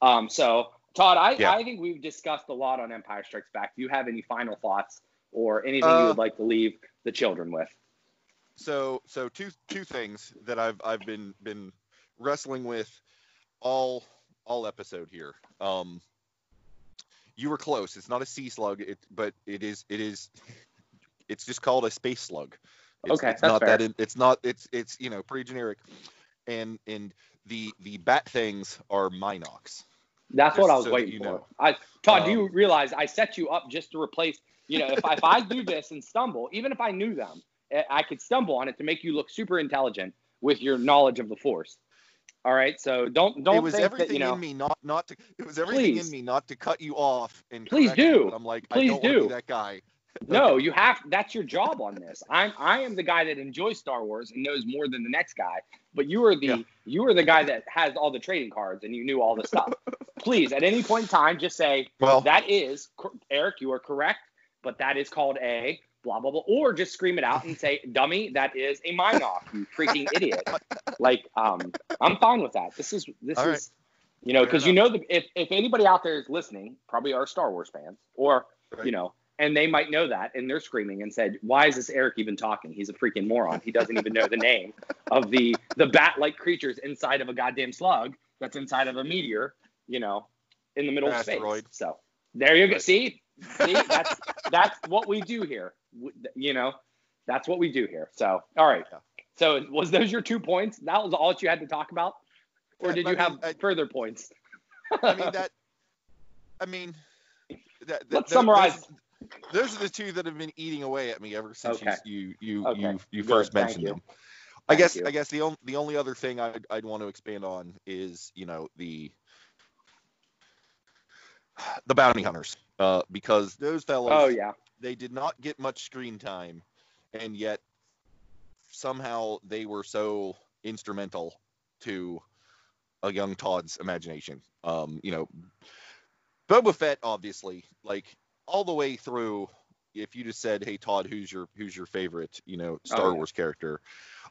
Um, so Todd, I, Yeah. I think we've discussed a lot on Empire Strikes Back. Do you have any final thoughts or anything you Uh, would like to leave the children with? So so two two things that I've I've been been wrestling with all all episode here. Um you were close. It's not a sea slug, it but it is it is *laughs* it's just called a space slug. It's, Okay, it's that's not fair. that it, it's not it's it's you know pretty generic. And and the the bat things are Mynocks. That's what I was so waiting for. know. I Todd, do you Um, realize I set you up just to replace? You know, if I, if I do this and stumble, even if I knew them, I- I could stumble on it to make you look super intelligent with your knowledge of the Force. All right, so don't don't it was think everything that you know. in me not not to it was everything Please. in me not to cut you off and Please do. I'm like Please I don't wanna be that guy. No, you have. That's your job on this. I'm. I am the guy that enjoys Star Wars and knows more than the next guy. But you are the. Yeah. You are the guy that has all the trading cards and you knew all the stuff. *laughs* Please, at any point in time, just say Well, that is Eric. You are correct, but that is called a blah blah blah. Or just scream it out and say, "Dummy, that is a Mynock, you freaking idiot." Like, um, I'm fine with that. This is this All is. right. You know, because you know, the, if if anybody out there is listening, probably are Star Wars fans, or Right. you know, and they might know that, and they're screaming and said, "Why is this Eric even talking? He's a freaking moron. He doesn't even know the name of the the bat-like creatures inside of a goddamn slug that's inside of a meteor, you know, in the middle of space." So there you go. See, see, that's that's what we do here. You know, that's what we do here. So all right. So was those your two points? That was all that you had to talk about, or did I you mean, have I- further points? I mean that. I mean, that, that Let's summarize. those- those are the two that have been eating away at me ever since Okay. you you you Okay. you, you Good. first Thank mentioned you. them. I Thank guess you. I guess the only the only other thing I'd I'd want to expand on is you know the the bounty hunters uh, because those fellows Oh yeah. they did not get much screen time and yet somehow they were so instrumental to a young Todd's imagination. Um, you know, Boba Fett obviously like all the way through if you just said, "Hey Todd, who's your who's your favorite, you know, Star Oh. Wars character?"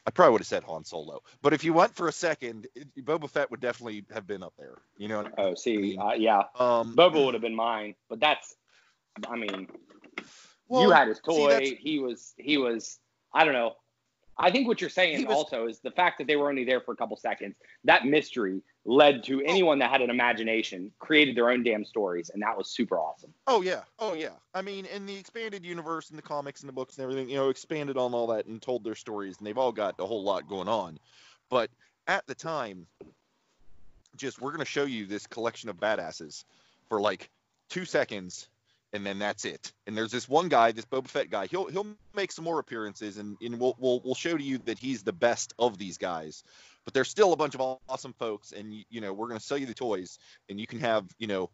I probably would have said Han Solo. But if you went for a second, it, Boba Fett would definitely have been up there. You know. Oh, see, mean- uh, yeah, Um, Boba would have been mine, but that's, I mean, well, you had his toy. that's- he was, he was, I don't know. I think what you're saying was- also is the fact that they were only there for a couple seconds. That mystery led to oh. anyone that had an imagination created their own damn stories, and that was super awesome. Oh yeah, oh yeah. I mean, in the expanded universe in the comics and the books and everything, you know, expanded on all that and told their stories, and they've all got a whole lot going on. But at the time, just we're gonna show you this collection of badasses for like two seconds, and then that's it. And there's this one guy, this Boba Fett guy. He'll he'll make some more appearances, and, and we'll we'll we'll show to you that he's the best of these guys. But there's still a bunch of awesome folks, and you, know we're gonna sell you the toys, and you can have you know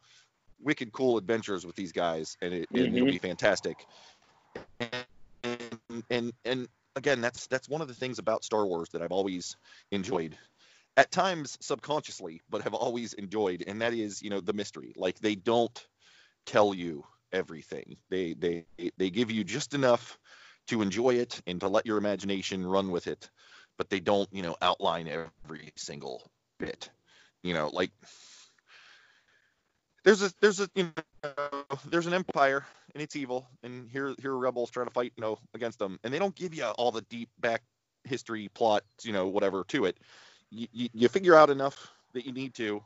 wicked cool adventures with these guys, and, it, and it'll be mm-hmm. fantastic. And, and and again, that's that's one of the things about Star Wars that I've always enjoyed, at times subconsciously, but have always enjoyed, and that is you know the mystery. Like they don't tell you everything. They they they give you just enough to enjoy it and to let your imagination run with it, but they don't you know outline every single bit. You know, like there's a there's a you know there's an empire and it's evil and here here are rebels trying to fight you know against them and they don't give you all the deep back history plot you know whatever to it you, you, you figure out enough that you need to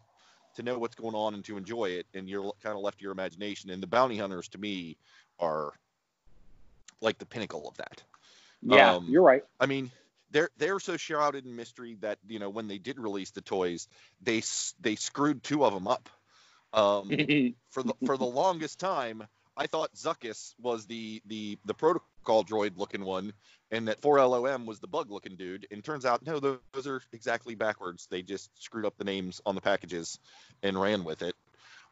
to know what's going on and to enjoy it and you're kind of left to your imagination and the bounty hunters to me are like the pinnacle of that Yeah, Um, you're right. I mean, they're they're so shrouded in mystery that you know when they did release the toys, they they screwed two of them up. Um, *laughs* for the for the longest time, I thought Zuckuss was the the the protocol droid looking one, and that 4LOM was the bug looking dude. And turns out no, those, those are exactly backwards. They just screwed up the names on the packages and ran with it.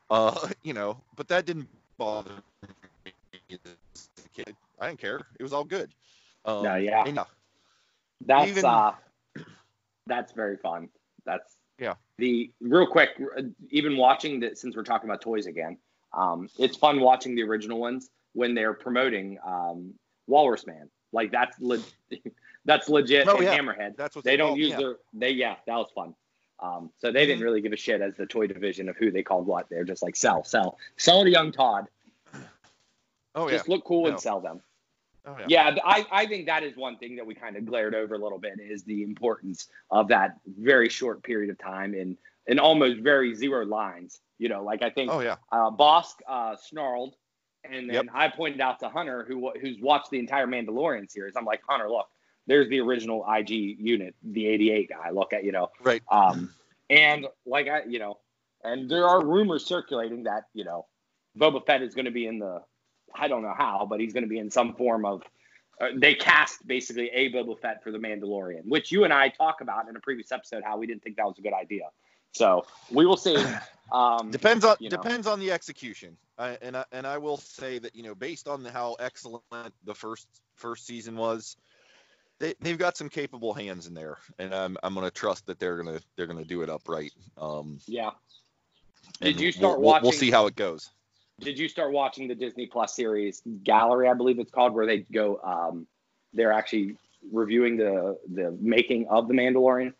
Uh, *laughs* you know, but that didn't bother me as a kid. I didn't care. It was all good. Um, No, yeah. yeah, That's Even- uh, *clears throat* that's very fun. That's Yeah. The real quick, uh, even watching that since we're talking about toys again, um, it's fun watching the original ones when they're promoting um, Walrus Man. Like that's le- *laughs* that's legit Oh, and yeah. Hammerhead. that's what They don't oh, use yeah. their they yeah that was fun. Um, so they didn't Mhm. really give a shit as the toy division of who they called what. They're just like sell, sell, sell to young Todd. Oh yeah. Just look cool No. and sell them. Oh yeah. Yeah, I, I think that is one thing that we kind of glared over a little bit is the importance of that very short period of time in in almost very zero lines. You know, like I think Oh yeah. uh, Bossk uh, snarled, and then Yep. I pointed out to Hunter who who's watched the entire Mandalorian series. I'm like, Hunter, look, there's the original IG unit, the 88 guy. Look at you know, Right. um, and like I, you know, and there are rumors circulating that you know, Boba Fett is going to be in the, I don't know how, but he's going to be in some form of. Uh, they cast basically a Boba Fett for the Mandalorian, which you and I talk about in a previous episode how we didn't think that was a good idea. So we will see. *laughs* Um, Depends on you know. depends on the execution. I, and I, and I will say that you know based on how excellent the first first season was, they they've got some capable hands in there, and I'm I'm gonna trust that they're gonna they're gonna do it upright. Um, yeah. Did you start we'll, we'll- We'll watching- see how it goes. Did you start watching the Disney Plus series Gallery? I believe it's called, where they go. Um, they're actually reviewing the the making of the Mandalorian.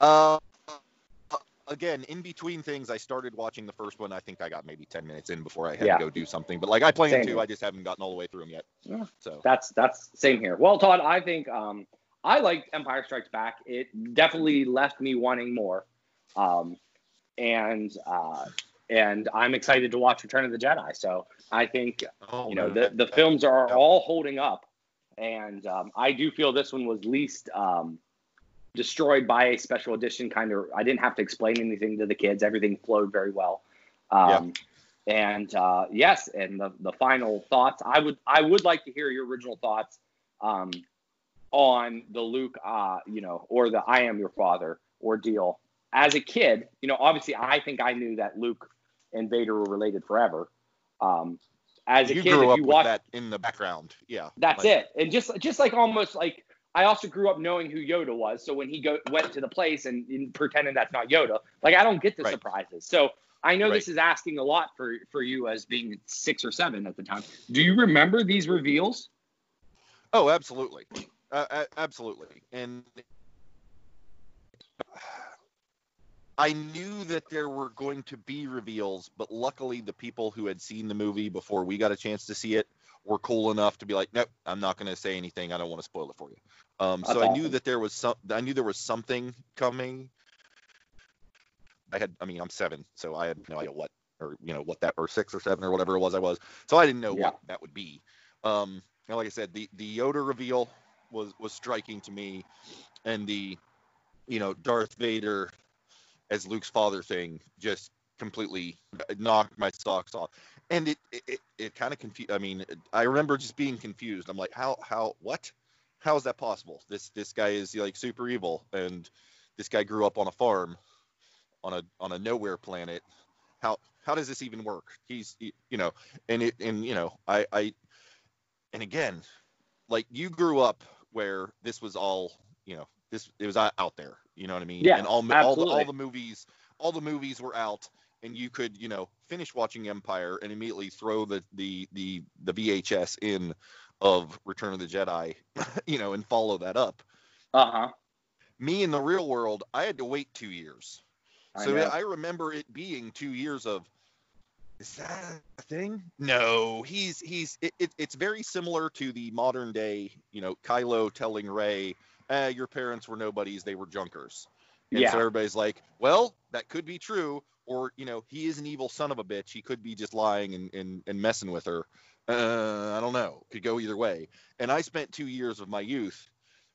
Uh, again, in between things, I started watching the first one. I think I got maybe ten minutes in before I had Yeah. to go do something. But like I plan Same to. I just haven't gotten all the way through them yet. Yeah. So That's that's same here. Well, Todd, I think um, I liked Empire Strikes Back. It definitely left me wanting more, um, and uh, and I'm excited to watch Return of the Jedi. So I think oh, you know no, the the films are all holding up, and um, I do feel this one was least um, destroyed by a special edition kind of. I didn't have to explain anything to the kids. Everything flowed very well. Um, And uh, yes, and the, the final thoughts. I would I would like to hear your original thoughts um, on the Luke, uh, you know, or the I am your father ordeal. As a kid, you know, obviously I think I knew that Luke and Vader were related forever. Um, as a you kid, if you watch, that in the background. Yeah. that's like- it. And just just like almost like I also grew up knowing who Yoda was. So when he go went to the place and, and pretending that's not Yoda, like I don't get the Right. surprises. So I know Right. this is asking a lot for for you as being six or seven at the time. Do you remember these reveals? Oh, absolutely, uh, uh, absolutely. And I knew that there were going to be reveals, but luckily the people who had seen the movie before we got a chance to see it were cool enough to be like, nope, I'm not going to say anything. I don't want to spoil it for you. Um, so I knew that there was some. I knew there was something coming. I had. I mean, I'm seven, so I had no idea what, or you know, what that, or six or seven or whatever it was I was. So I didn't know Yeah. what that would be. Um, and like I said, the the Yoda reveal was was striking to me, and the, you know, Darth Vader as Luke's father thing just completely knocked my socks off. And it it, it, it kind of confused. I mean, I remember just being confused. I'm like, how how what? How is that possible? This this guy is like super evil, and this guy grew up on a farm, on a on a nowhere planet. How how does this even work? He's he- you know, and it and you know, I I and again, like you grew up where this was all you know, this it was out there. You know what I mean? Yeah, and all mo- all the, all the movies all the movies were out and you could you know finish watching empire and immediately throw the the the, the vhs in of return of the jedi *laughs* you know and follow that up Uh huh. me in the real world i had to wait two years I so know. I remember it being two years of is that a thing? No, he's he's it, it, it's very similar to the modern day, you know, Kylo telling Rey, eh, your parents were nobodies, they were junkers. And Yeah. so everybody's like, well, that could be true, or you know, he is an evil son of a bitch. He could be just lying and and, and messing with her. Uh, I don't know. Could go either way. And I spent two years of my youth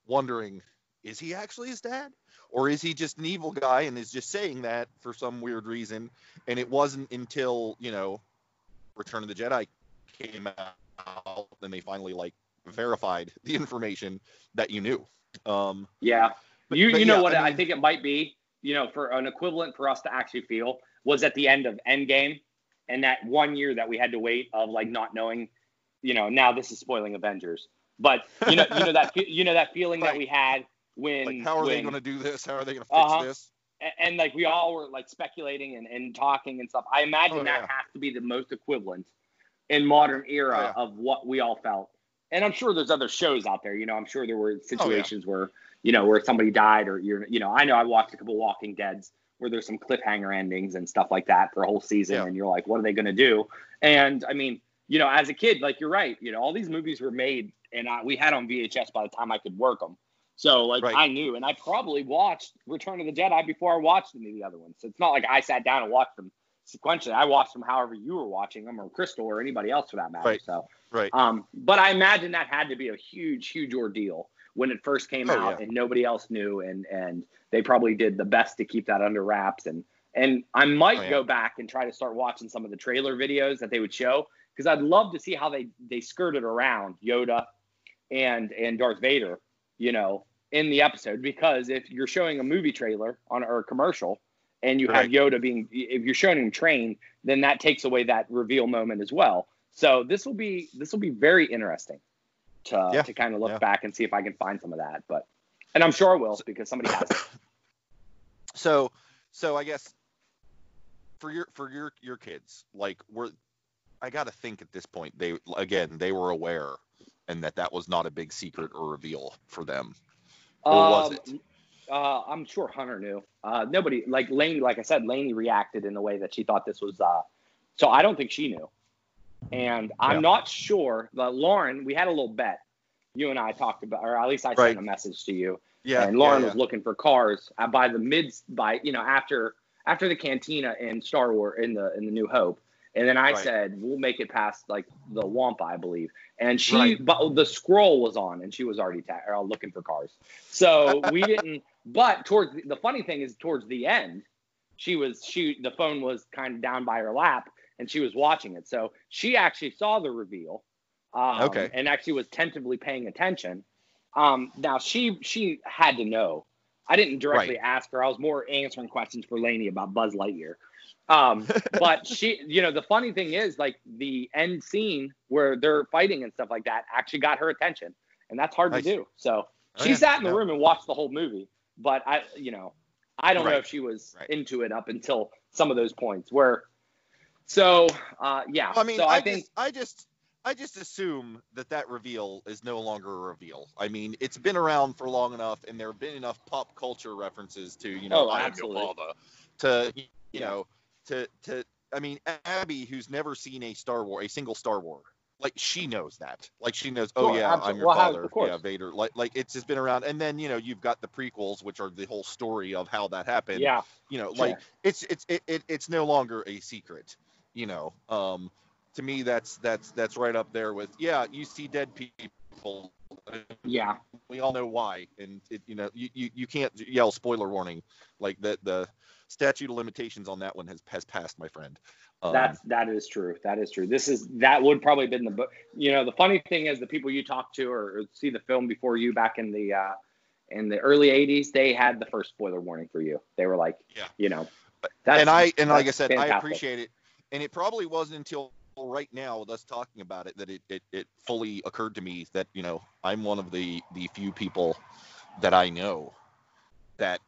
wondering, is he actually his dad? or is he just an evil guy and is just saying that for some weird reason and it wasn't until you know return of the jedi came out and they finally like verified the information that you knew um Yeah. But- you but you know yeah, what I I, think it might be, you know, for an equivalent for us to actually feel was at the end of Endgame and that one year that we had to wait of like not knowing, you know, now this is spoiling Avengers. But you know, you know that *laughs* you know that feeling that we had when like how are they going to do this how are they going to fix Uh-huh. this a- and like we all were like speculating and, and talking and stuff. I imagine Oh, that yeah. has to be the most equivalent in modern era Oh, yeah. of what we all felt. And I'm sure there's other shows out there. You know, I'm sure there Oh, were situations where you know where somebody died or you're you know I know I watched a couple Walking Dead's where there's some cliffhanger endings and stuff like that for a whole season, Yeah. and you're like, what are they going to do? And I mean, you know, as a kid, like you're right. You know, all these movies were made, and I, we had on VHS by the time I could work them. So like Right. I knew, and I probably watched Return of the Jedi before I watched any of the other ones. So it's not like I sat down and watched them sequentially. I watched them however you were watching them, or Crystal, or anybody else for that matter. Right. So, right um, but I imagine that had to be a huge, huge ordeal when it first came Oh, out, yeah. and nobody else knew, and and they probably did the best to keep that under wraps. And and I might Oh, yeah. go back and try to start watching some of the trailer videos that they would show because I'd love to see how they they skirted around Yoda and and Darth Vader, you know, in the episode. Because if you're showing a movie trailer on or a commercial and you have Yoda being if you're showing him train, then that takes away that reveal moment as well. So this will be this will be very interesting to Yeah. to kind of look Yeah. back and see if I can find some of that. But and I'm sure I will because somebody has it. *coughs* so so i guess for your for your your kids like we're i gotta think at this point they again they were aware and that that was not a big secret or reveal for them Or was Um, it? Uh, I'm sure Hunter knew. Uh, nobody like Lainey, like I said, Lainey reacted in the way that she thought this was. Uh, so I don't think she knew, and I'm Yeah. not sure. That Lauren, we had a little bet. You and I talked about, or at least I Right. sent a message to you, yeah and Lauren yeah, was looking for cars by the mid by you know after after the cantina in Star Wars in the in the New Hope, and then I Right. said we'll make it past like the Wampa, I believe, and she Right. but the scroll was on and she was already ta- uh, looking for cars, so *laughs* we didn't. But towards the, the funny thing is towards the end, she was she the phone was kind of down by her lap, and she was watching it. So she actually saw the reveal. Um, Okay. And actually was tentatively paying attention. Um, now she she had to know. I didn't directly Right. ask her. I was more answering questions for Lainey about Buzz Lightyear. Um, *laughs* but she, you know, the funny thing is, like the end scene where they're fighting and stuff like that actually got her attention, and that's hard Nice. to do. So Oh, she yeah. sat in the No. room and watched the whole movie. But I, you know, I don't know if she was Right. into it up until some of those points where. So uh, yeah, I mean, so I, I, think just, I just, I just assume that that reveal is no longer a reveal. I mean, it's been around for long enough, and there have been enough pop culture references to, you know, Oh, I am your father, to, you Yeah. know, to, to. I mean, Abby, who's never seen a Star War, a single Star War, like she knows that. Like she knows, oh Well, yeah, absol- I'm your well, how- father, of course. yeah, Vader. Like, like it's just been around. And then you know, you've got the prequels, which are the whole story of how that happened. yeah, you know, Sure. like it's it's it, it, it's no longer a secret you know um to me that's that's that's right up there with yeah you see dead people yeah, we all know why and it, you know you, you you can't yell spoiler warning like that the statute of limitations on that one has has passed my friend um, That's that is true. That is true. This is that would probably been the book. You know, the funny thing is the people you talk to or, or see the film before you back in the uh, in the early '80s, they had the first spoiler warning for you. They were like, Yeah. you know, and I and like I said I appreciate it and it probably wasn't until right now with us talking about it that it, it, it fully occurred to me that you know I'm one of the the few people that I know that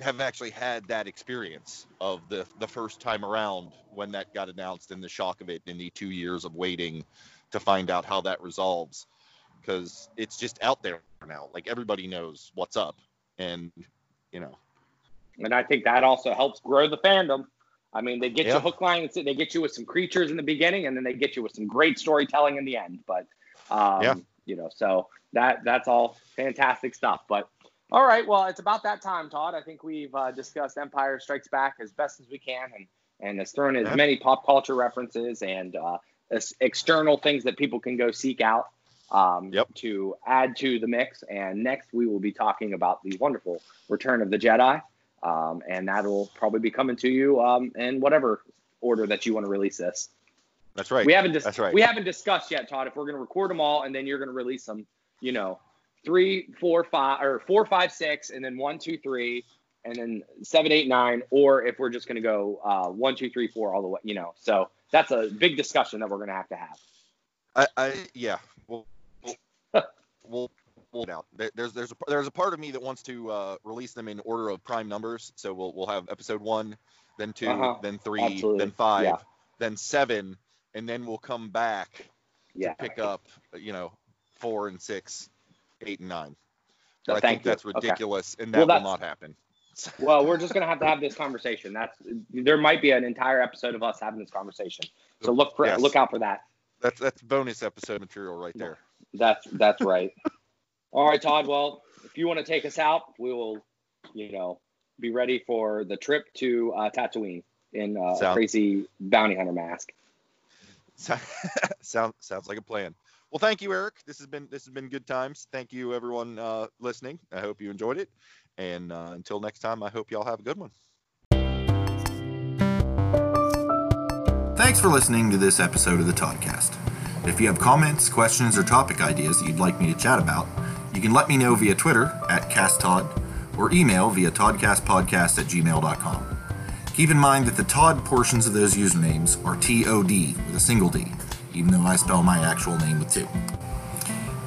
have actually had that experience of the the first time around when that got announced and the shock of it in the two years of waiting to find out how that resolves. Because it's just out there now. Like everybody knows what's up and you know. And I think that also helps grow the fandom. I mean, they get Yeah. you hook, line, and. They get you with some creatures in the beginning, and then they get you with some great storytelling in the end. But, um, Yeah. you know, so that that's all fantastic stuff. But all right, well, it's about that time, Todd. I think we've uh, discussed Empire Strikes Back as best as we can, and and has thrown as many pop culture references and uh, external things that people can go seek out. Um, Yep. To add to the mix, and next we will be talking about the wonderful Return of the Jedi um, and that'll probably be coming to you um, in whatever order that you want to release this. that's right We haven't dis- That's right. we haven't discussed yet, Todd, if we're going to record them all and then you're going to release them. You know, three, four, five, or four, five, six, and then one, two, three, and then seven, eight, nine, or if we're just going to go uh, one, two, three, four, all the way. You know, so that's a big discussion that we're going to have to have. I, I yeah, we'll we'll we'll, we'll out. There- There's there's a there's a part of me that wants to uh, release them in order of prime numbers. So we'll we'll have episode one, then 2 Uh-huh. then three, Absolutely. then five, Yeah. then seven, and then we'll come back Yeah. to pick up you know four and six, eight and nine. No, I think you. that's Okay. ridiculous, and Well, that will not happen. *laughs* Well, we're just gonna have to have this conversation. That's there might be an entire episode of us having this conversation. So look for Yes. look out for that. That's that's bonus episode material right there. That's that's right. *laughs* All right, Todd. Well, if you want to take us out, we will, you know, be ready for the trip to uh, Tatooine in uh, a crazy bounty hunter mask. *laughs* Sound, sounds like a plan. Well, thank you, Eric. This has been this has been good times. Thank you, everyone uh, listening. I hope you enjoyed it. And uh, until next time, I hope y'all have a good one. Thanks for listening to this episode of the Toddcast. If you have comments, questions, or topic ideas that you'd like me to chat about, you can let me know via Twitter at CastTodd or email via toddcastpodcast at gmail.com. Keep in mind that the Todd portions of those usernames are T-O-D with a single D, even though I spell my actual name with two.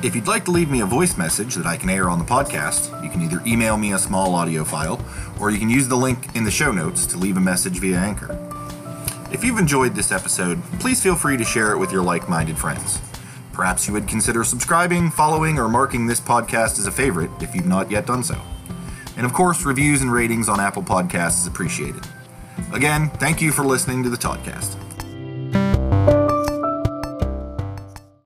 If you'd like to leave me a voice message that I can air on the podcast, you can either email me a small audio file, or you can use the link in the show notes to leave a message via Anchor. If you've enjoyed this episode, please feel free to share it with your like minded friends. Perhaps you would consider subscribing, following, or marking this podcast as a favorite if you've not yet done so. And of course, reviews and ratings on Apple Podcasts is appreciated. Again, thank you for listening to the Toddcast.